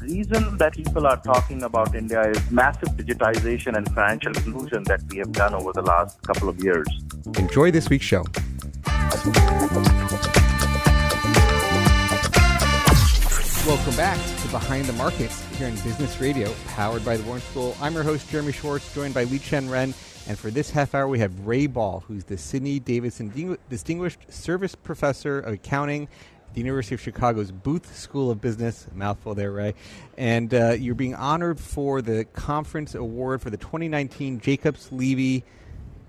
The reason that people are talking about India is massive digitization and financial inclusion that we have done over the last couple of years. Enjoy this week's show. Welcome back to Behind the Markets here in Business Radio, powered by the Wharton School. I'm your host, Jeremy Schwartz, joined by Liqian Ren. And for this half hour, we have Ray Ball, who's the Sidney Davidson Distinguished Service Professor of Accounting the University of Chicago's Booth School of Business. Mouthful there, Ray. And uh, you're being honored for the conference award for the 2019 Jacobs Levy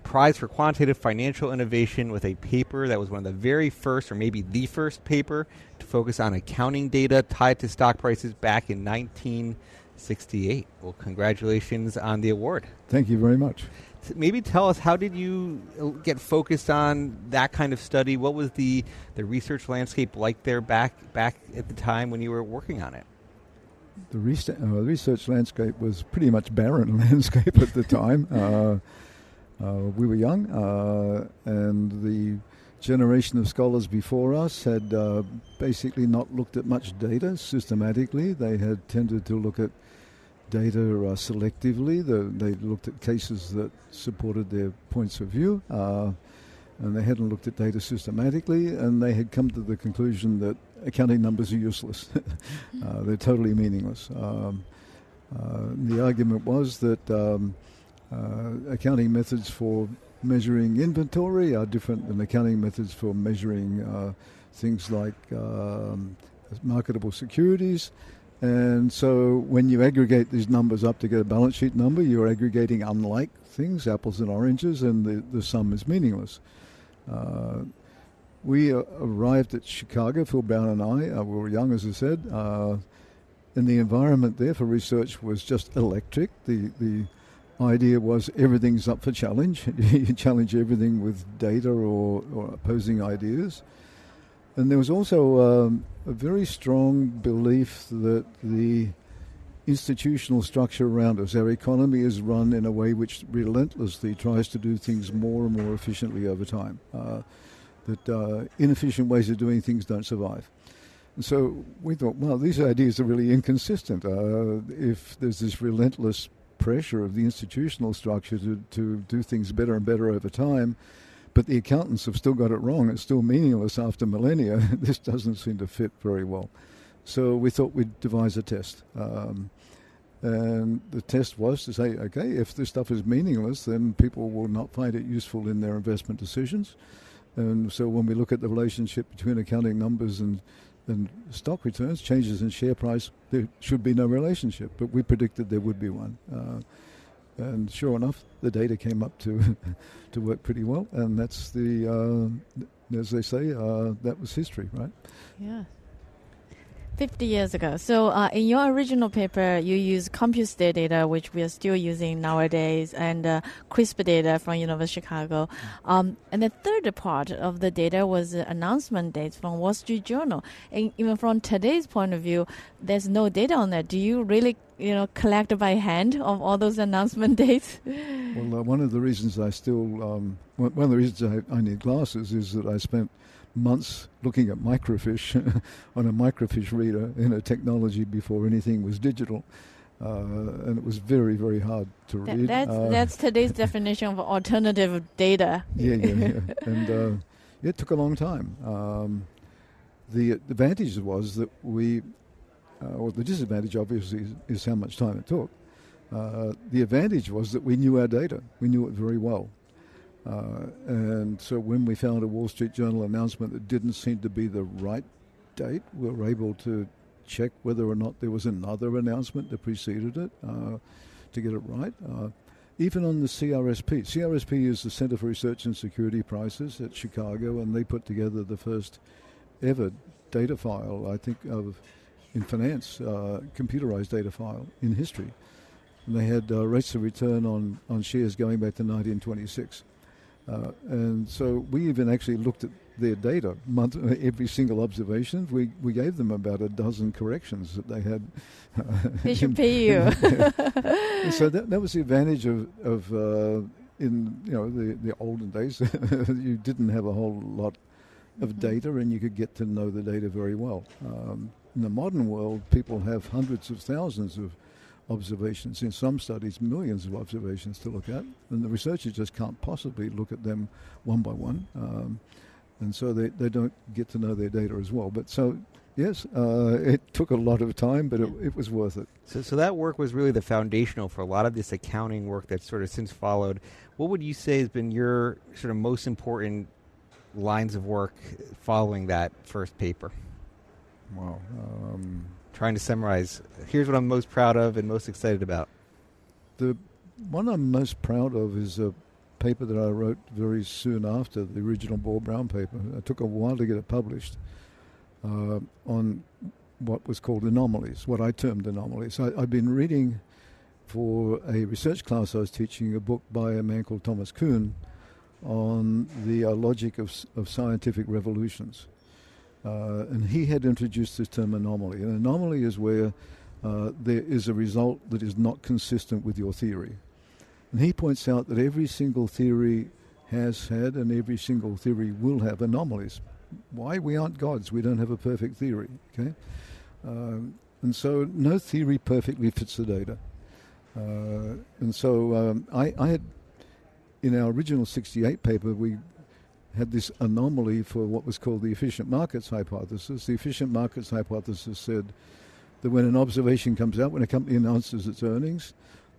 Prize for Quantitative Financial Innovation with a paper that was one of the very first, or maybe the first paper, to focus on accounting data tied to stock prices back in 1968. Well, congratulations on the award. Thank you very much maybe tell us how did you uh, get focused on that kind of study? What was the, the research landscape like there back back at the time when you were working on it? The research, uh, research landscape was pretty much barren landscape at the time. uh, uh, we were young, uh, and the generation of scholars before us had uh, basically not looked at much data systematically. They had tended to look at data uh, selectively. The, they looked at cases that supported their points of view, uh, and they hadn't looked at data systematically, and they had come to the conclusion that accounting numbers are useless. uh, they're totally meaningless. Um, uh, the argument was that um, uh, accounting methods for measuring inventory are different than accounting methods for measuring uh, things like um, marketable securities. And so when you aggregate these numbers up to get a balance sheet number, you're aggregating unlike things, apples and oranges, and the, the sum is meaningless. Uh, we uh, arrived at Chicago, Phil Brown and I, uh, we were young, as I said, uh, and the environment there for research was just electric. The, the idea was everything's up for challenge. you challenge everything with data or, or opposing ideas. And there was also um, a very strong belief that the institutional structure around us, our economy is run in a way which relentlessly tries to do things more and more efficiently over time. Uh, that uh, inefficient ways of doing things don't survive. And so we thought, well, these ideas are really inconsistent. Uh, if there's this relentless pressure of the institutional structure to, to do things better and better over time, but the accountants have still got it wrong. It's still meaningless after millennia. this doesn't seem to fit very well. So we thought we'd devise a test. Um, and the test was to say, okay, if this stuff is meaningless, then people will not find it useful in their investment decisions. And so when we look at the relationship between accounting numbers and, and stock returns, changes in share price, there should be no relationship. But we predicted there would be one. Uh, and sure enough, the data came up to to work pretty well, and that's the uh, as they say, uh, that was history, right? Yeah. 50 years ago. So, uh, in your original paper, you use Compustat data, which we are still using nowadays, and uh, CRSP data from University of Chicago. Um, and the third part of the data was announcement dates from Wall Street Journal. And even from today's point of view, there's no data on that. Do you really, you know, collect by hand of all those announcement dates? Well, uh, one of the reasons I still, um, one of the reasons I, I need glasses is that I spent months looking at microfiche on a microfiche reader in a technology before anything was digital. Uh, and it was very, very hard to read. That's, uh, that's today's definition of alternative data. Yeah, yeah, yeah. and uh, it took a long time. Um, the advantage was that we, uh, or the disadvantage obviously is, is, how much time it took. Uh, the advantage was that we knew our data, we knew it very well. Uh, and so when we found a Wall Street Journal announcement that didn't seem to be the right date, we were able to check whether or not there was another announcement that preceded it uh, to get it right. Uh, even on the CRSP. CRSP is the Center for Research and Security Prices at Chicago, and they put together the first ever data file, I think, of in finance, uh, computerized data file in history. And they had uh, rates of return on, on shares going back to 1926. Uh, and so we even actually looked at their data, month, every single observation. We, we gave them about a dozen corrections that they had. They should pay you. so that, that was the advantage of, of uh, in you know the, the olden days. you didn't have a whole lot of Mm-hmm. data, and you could get to know the data very well. Um, in the modern world, people have hundreds of thousands of observations. In some studies, millions of observations to look at, and the researchers just can't possibly look at them one by one. Um, and so they, they don't get to know their data as well. But so, yes, uh, it took a lot of time, but it, it was worth it. So, so that work was really the foundational for a lot of this accounting work that's sort of since followed. What would you say has been your sort of most important lines of work following that first paper? Wow. Um, Trying to summarize. Here's what I'm most proud of and most excited about. the one I'm most proud of is a paper that I wrote very soon after the original Ball Brown paper. It took a while to get it published uh, on what was called anomalies, what I termed anomalies. I, I'd been reading for a research class I was teaching a book by a man called Thomas Kuhn on the uh, logic of, of scientific revolutions. Uh, and he had introduced this term anomaly. An anomaly is where uh, there is a result that is not consistent with your theory. And he points out that every single theory has had and every single theory will have anomalies. Why? We aren't gods. We don't have a perfect theory. Okay? Um, and so no theory perfectly fits the data. Uh, and so um, I, I had, in our original 68 paper, we had this anomaly for what was called the efficient markets hypothesis. The efficient markets hypothesis said that when an observation comes out, when a company announces its earnings,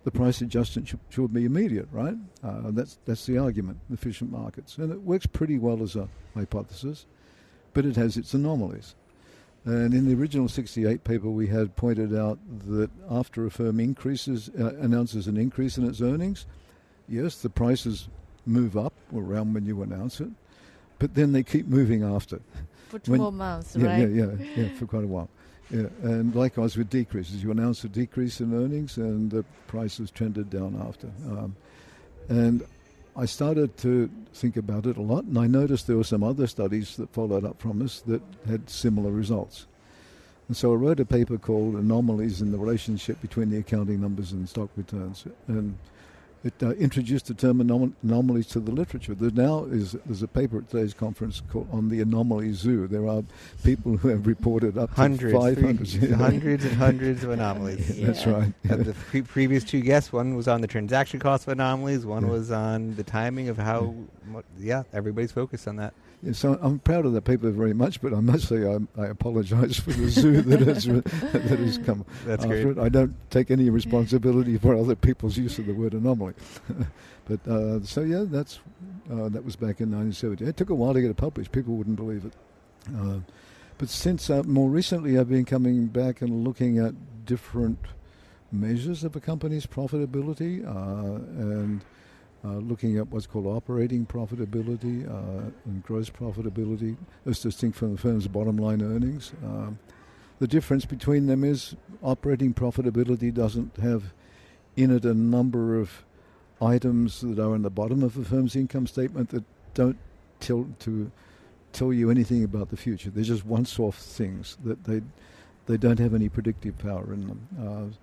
the price adjustment should, should be immediate, right? Uh, that's that's the argument, efficient markets, and it works pretty well as a hypothesis, but it has its anomalies. And in the original 68 paper, we had pointed out that after a firm increases, uh, announces an increase in its earnings, yes, the prices move up around when you announce it, but then they keep moving after. For When- 12 months, Yeah, right? yeah, yeah, yeah, for quite a while. Yeah, and likewise with decreases, you announce a decrease in earnings, and the prices trended down after. Um, and I started to think about it a lot, and I noticed there were some other studies that followed up from us that had similar results. And so I wrote a paper called "Anomalies in the Relationship Between the Accounting Numbers and Stock Returns," and it uh, introduced the term anom- anomalies to the literature. There now is there's a paper at today's conference called on the anomaly zoo. There are people who have reported up to Hundreds, 500. three- hundreds and hundreds of anomalies. That's right. Of the pre- previous two guests, one was on the transaction cost of anomalies, one Yeah. was on the timing of how. Yeah, everybody's focused on that. Yeah, so I'm proud of that paper very much, but I must say I, I apologise for the zoo that has that has come That's after great. it. I don't take any responsibility for other people's use of the word anomaly. but uh, so yeah, that's uh, that was back in 1970. It took a while to get it published. People wouldn't believe it. Uh, but since uh, more recently, I've been coming back and looking at different measures of a company's profitability uh, and looking at what's called operating profitability uh, and gross profitability as distinct from the firm's bottom line earnings. Um, the difference between them is operating profitability doesn't have in it a number of items that are in the bottom of the firm's income statement that don't tell to tell you anything about the future. They're just once-off things that they they don't have any predictive power in them. Uh,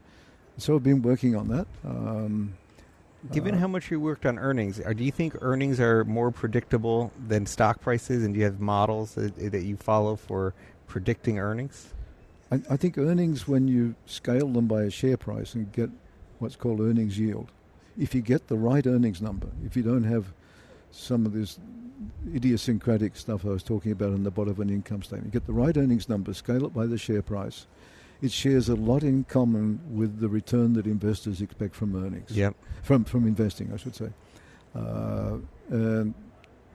so I've been working on that. Um, Given uh, how much you worked on earnings, are, do you think earnings are more predictable than stock prices? And do you have models that, that you follow for predicting earnings? I, I think earnings, when you scale them by a share price and get what's called earnings yield, if you get the right earnings number, if you don't have some of this idiosyncratic stuff I was talking about in the bottom of an income statement, you get the right earnings number, scale it by the share price, it shares a lot in common with the return that investors expect from earnings. Yep. From from investing, I should say. Uh, and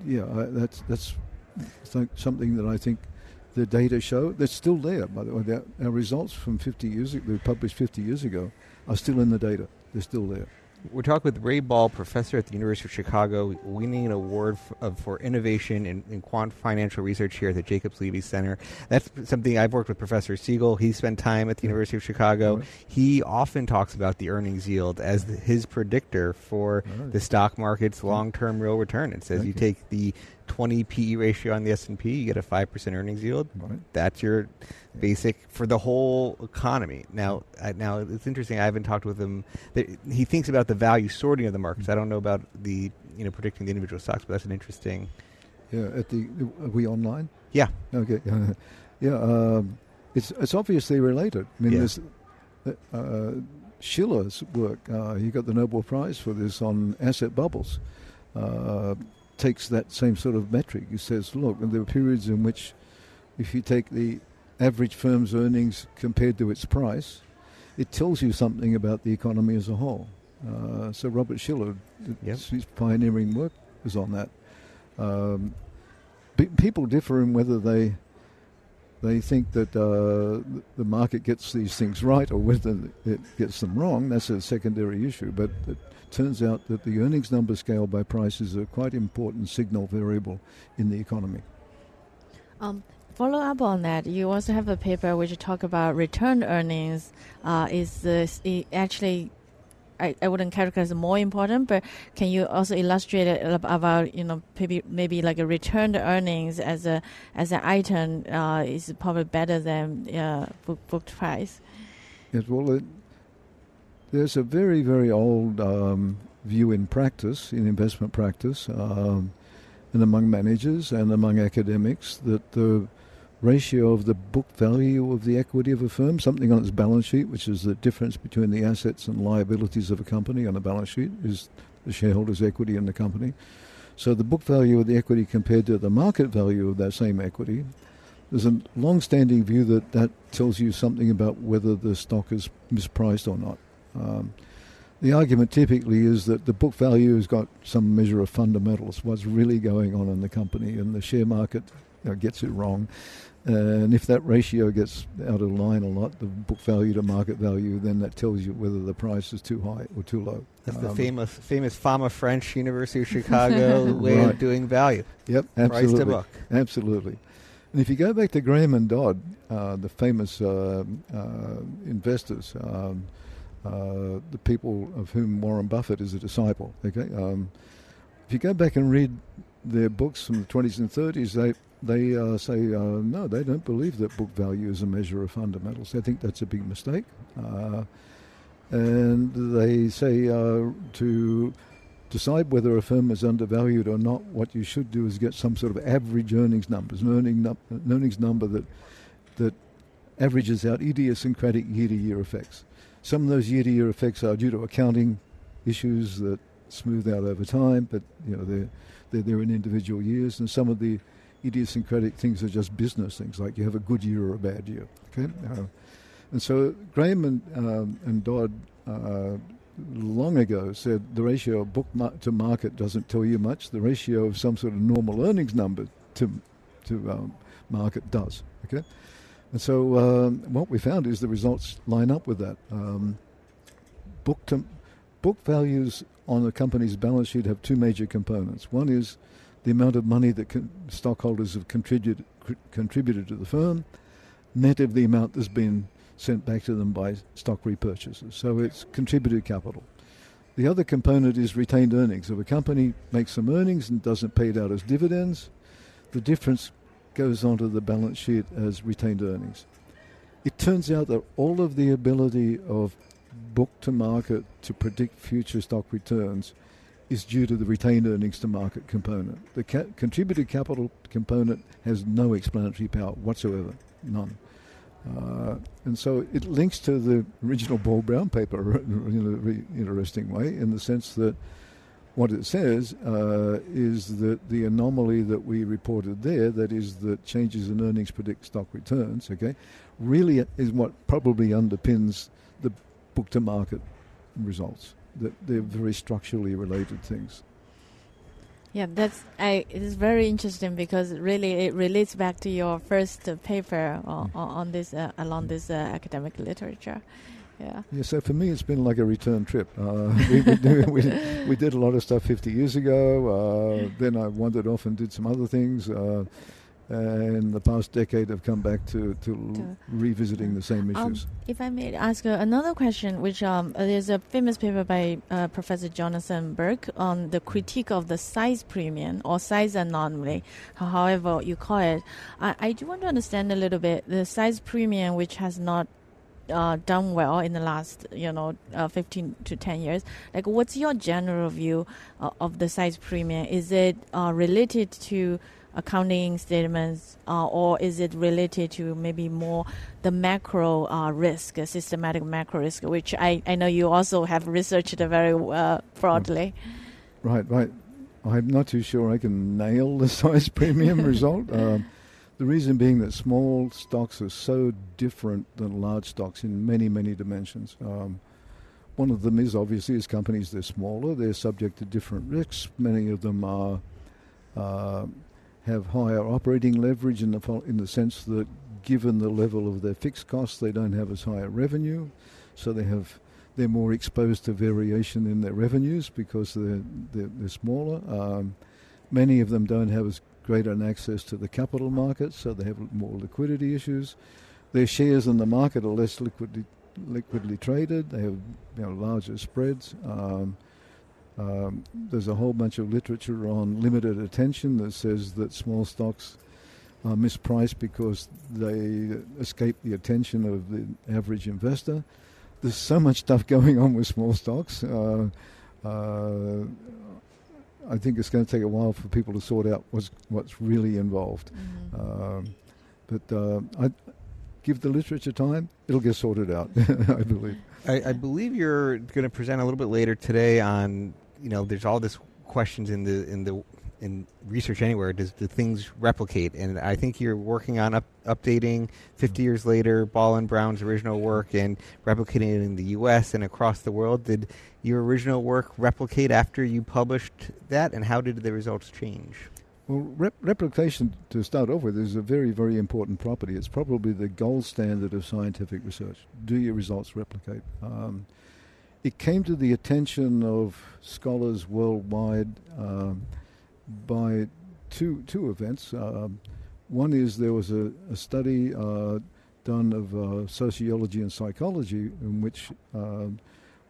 yeah, I, that's that's th- something that I think the data show. That's still there, by the way. Our, results from 50 years ago, we published 50 years ago, are still in the data. They're still there. We're talking with Ray Ball, professor at the University of Chicago, winning an award f- of, for innovation in, in quant financial research here at the Jacobs Levy Center. That's something I've worked with Professor Siegel. He spent time at the University of Chicago. Right. He often talks about the earnings yield as the, his predictor for Right. the stock market's long-term real return. It says you you. take the 20 PE ratio on the S&P, you get a 5% earnings yield. Right. That's your basic for the whole economy. Now, uh, now it's interesting. I haven't talked with him. He thinks about the value sorting of the markets. I don't know about the you know predicting the individual stocks, but that's an interesting. Yeah, at the are we online? Yeah, Okay, yeah, um, it's it's obviously related. I mean, Yeah. this uh, uh, Shiller's work. Uh, he got the Nobel Prize for this on asset bubbles. Uh, takes that same sort of metric. He says, look, there are periods in which, if you take the average firm's earnings compared to its price, it tells you something about the economy as a whole. Uh, so Robert Shiller, Yep. his pioneering work was on that. Um, pe- people differ in whether they they think that uh, the market gets these things right or whether it gets them wrong. That's a secondary issue. But it turns out that the earnings number scaled by price is a quite important signal variable in the economy. Um, follow up on that, you also have a paper which talk about return earnings. Uh, is this actually? I, I wouldn't characterize more important, but can you also illustrate about you know maybe maybe like a returned earnings as a as an item uh, is probably better than uh, book, booked price. Yes, well, it, there's a very, very old um, view in practice, in investment practice, um, and among managers and among academics that the ratio of the book value of the equity of a firm, something on its balance sheet, which is the difference between the assets and liabilities of a company on a balance sheet, is the shareholders' equity in the company. So the book value of the equity compared to the market value of that same equity there's a long-standing view that that tells you something about whether the stock is mispriced or not. Um, the argument typically is that the book value has got some measure of fundamentals, what's really going on in the company, and the share market you know, gets it wrong. And if that ratio gets out of line a lot, the book value to market value, then that tells you whether the price is too high or too low. that's the Um, famous famous Fama French University of Chicago way Right. of doing value. Yep, absolutely. Price to book. Absolutely. And if you go back to Graham and Dodd, uh, the famous uh, uh, investors, um, uh, the people of whom Warren Buffett is a disciple, okay? Um, if you go back and read their books from the 20s and 30s, they they uh, say uh, no, they don't believe that book value is a measure of fundamentals. They think that's a big mistake, uh, and they say uh, to decide whether a firm is undervalued or not, what you should do is get some sort of average earnings numbers, an, earning num- an earnings number that that averages out idiosyncratic year-to-year effects. Some of those year-to-year effects are due to accounting issues that smooth out over time, but you know they're they're there in individual years, and some of the idiosyncratic things are just business things, like you have a good year or a bad year. Okay, uh, and so Graham and um, and Dodd. Uh, long ago said the ratio of book mar- to market doesn't tell you much. The ratio of some sort of normal earnings number to to um, market does. Okay, and so um, what we found is the results line up with that. Um, book to book values on a company's balance sheet have two major components. One is the amount of money that con- stockholders have contributed contributed to the firm, net of the amount that's been sent back to them by stock repurchases. So it's contributed capital. The other component is retained earnings. If a company makes some earnings and doesn't pay it out as dividends, the difference goes onto the balance sheet as retained earnings. It turns out that all of the ability of book to market to predict future stock returns is due to the retained earnings to market component. The ca- contributed capital component has no explanatory power whatsoever, none. Uh, and so it links to the original Ball Brown paper in a very interesting way, in the sense that what it says uh, is that the anomaly that we reported there, that is that changes in earnings predict stock returns, okay, really is what probably underpins the book to market results. That they're very structurally related things. Yeah, that's I. It is very interesting because really it relates back to your first uh, paper on, on this uh, along this uh, academic literature. Yeah. Yeah, so for me, it's been like a return trip. Uh, we, we, do, we, we, did a lot of stuff 50 years ago. Uh, then I wandered off and did some other things. Uh, and the past decade, I've come back to, to, revisiting the same um, issues. if I may ask uh, another question, which um, there's a famous paper by uh, Professor Jonathan Berk on the critique of the size premium or size anomaly, however you call it. I, I do want to understand a little bit the size premium, which has not uh, done well in the last, you know, uh, 15 to 10 years. Like, what's your general view uh, of the size premium? Is it uh, related to accounting statements, uh, or is it related to maybe more the macro uh, risk, systematic macro risk, which I, I know you also have researched very broadly? Right, right. I'm not too sure I can nail the size premium result. Um, the reason being that small stocks are so different than large stocks in many, many dimensions. Um, one of them is obviously as companies they're smaller, they're subject to different risks. Many of them are uh, have higher operating leverage in the in the sense that given the level of their fixed costs, they don't have as high a revenue, so they have they're more exposed to variation in their revenues because they're they're, they're smaller. Um, many of them don't have as greater an access to the capital markets, so they have more liquidity issues. Their shares in the market are less liquidly, liquidly traded. They have you know, larger spreads. Um, um, there's a whole bunch of literature on limited attention that says that small stocks are mispriced because they escape the attention of the average investor. There's so much stuff going on with small stocks. Uh, uh, I think it's going to take a while for people to sort out what's what's really involved. Mm-hmm. Um, but uh, I give the literature time; it'll get sorted out. I believe. I, I, believe you're going to present a little bit later today on you know there's all this questions in the in the in research anywhere. Does the things replicate? And i think you're working on up, updating 50 years later ball and brown's original work and replicating it in the us and across the world. Did your original work replicate after you published that? And how did the results change? Well rep- replication to start off with is a very very important property. It's probably the gold standard of scientific research. Do your results replicate? Um, it came to the attention of scholars worldwide um, by two two events. Um, one is there was a, a study uh, done of uh, sociology and psychology in which uh,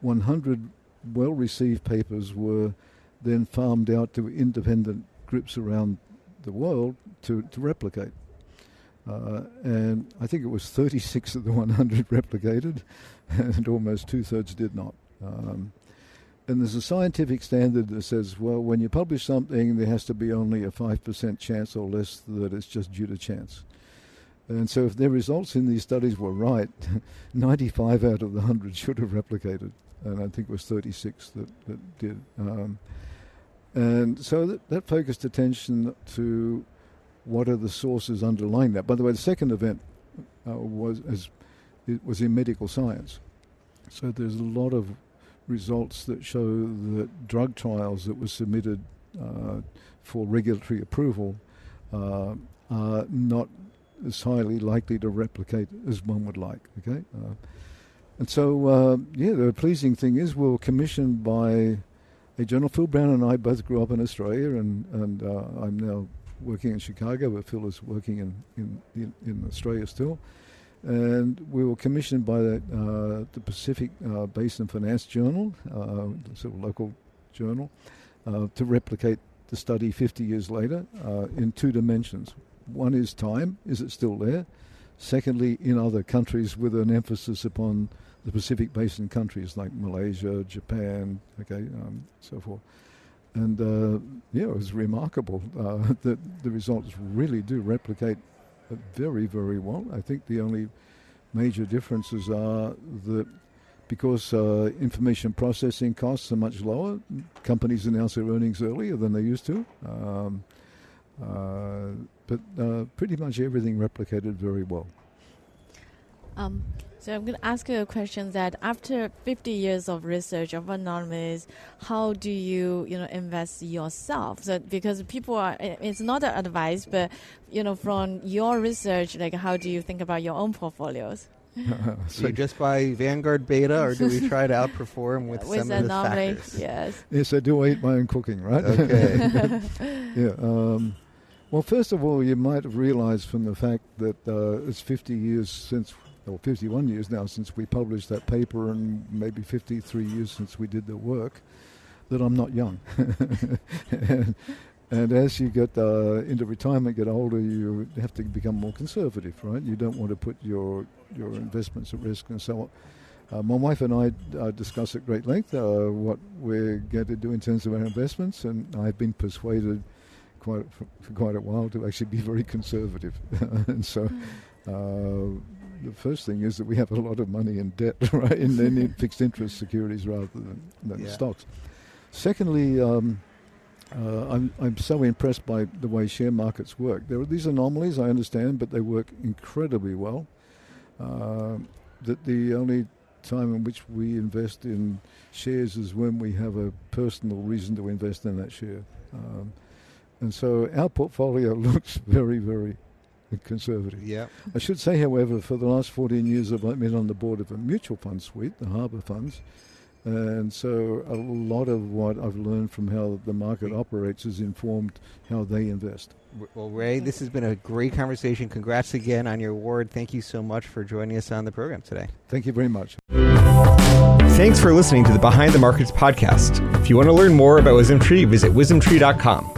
100 well-received papers were then farmed out to independent groups around the world to, to replicate. Uh, and I think it was 36 of the 100 replicated, and almost two thirds did not. Um, and there's a scientific standard that says, well, when you publish something, there has to be only a 5% chance or less that it's just due to chance. And so if their results in these studies were right, 95 out of the 100 should have replicated. And I think it was 36 that, that did. Um, and so that, that focused attention to what are the sources underlying that. By the way, the second event uh, was, as, it was in medical science. So there's a lot of results that show that drug trials that were submitted uh, for regulatory approval uh, are not as highly likely to replicate as one would like. Okay, uh, and so uh, yeah, the pleasing thing is we were commissioned by a journal. Phil Brown and I both grew up in Australia, and and uh, I'm now working in Chicago, but Phil is working in in, in, in Australia still and we were commissioned by the, uh, the Pacific uh, Basin Finance Journal, uh, sort of local journal, uh, to replicate the study 50 years later uh, in two dimensions. One is time, is it still there? Secondly, in other countries with an emphasis upon the Pacific Basin countries like Malaysia, Japan, okay, um, so forth. And uh, yeah, it was remarkable that the results really do replicate very, very well. I think the only major differences are that because uh, information processing costs are much lower, companies announce their earnings earlier than they used to. Um, uh, but uh, pretty much everything replicated very well. Um, so I'm going to ask you a question that after 50 years of research of anomalies, how do you, you know, invest yourself? So because people are, it's not an advice, but, you know, from your research, like how do you think about your own portfolios? Do you just buy Vanguard Beta, or do we try to outperform with, With some the of the factors? yes. Yes, I do eat my own cooking, right? Okay. yeah. Um, well, first of all, you might have realised from the fact that uh, it's 50 years since, or 51 years now since we published that paper, and maybe 53 years since we did the work, that I'm not young. and, and as you get uh, into retirement, get older, you have to become more conservative, right? You don't want to put your your investments at risk and so on. Uh, my wife and I uh, discuss at great length uh, what we're going to do in terms of our investments, and I've been persuaded quite for, for quite a while to actually be very conservative. and so, uh, the first thing is that we have a lot of money in debt, right, in, in fixed interest securities rather than, than Yeah. stocks. Secondly, um, uh, I'm, I'm so impressed by the way share markets work. There are these anomalies, I understand, but they work incredibly well. Uh, that the only time in which we invest in shares is when we have a personal reason to invest in that share. Um, and so our portfolio looks very, very conservative. yeah. I should say, however, for the last 14 years, I've been on the board of a mutual fund suite, the Harbor Funds. And so a lot of what I've learned from how the market operates has informed how they invest. Well, Ray, this has been a great conversation. Congrats again on your award. Thank you so much for joining us on the program today. Thank you very much. Thanks for listening to the Behind the Markets podcast. If you want to learn more about WisdomTree, visit wisdomtree.com.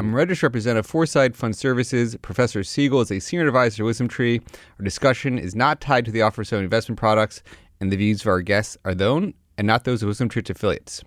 I'm registered representative Foreside Fund Services. Professor Siegel is a senior advisor to Wisdom Tree. Our discussion is not tied to the offer of investment products, and the views of our guests are their own and not those of Wisdom Tree affiliates.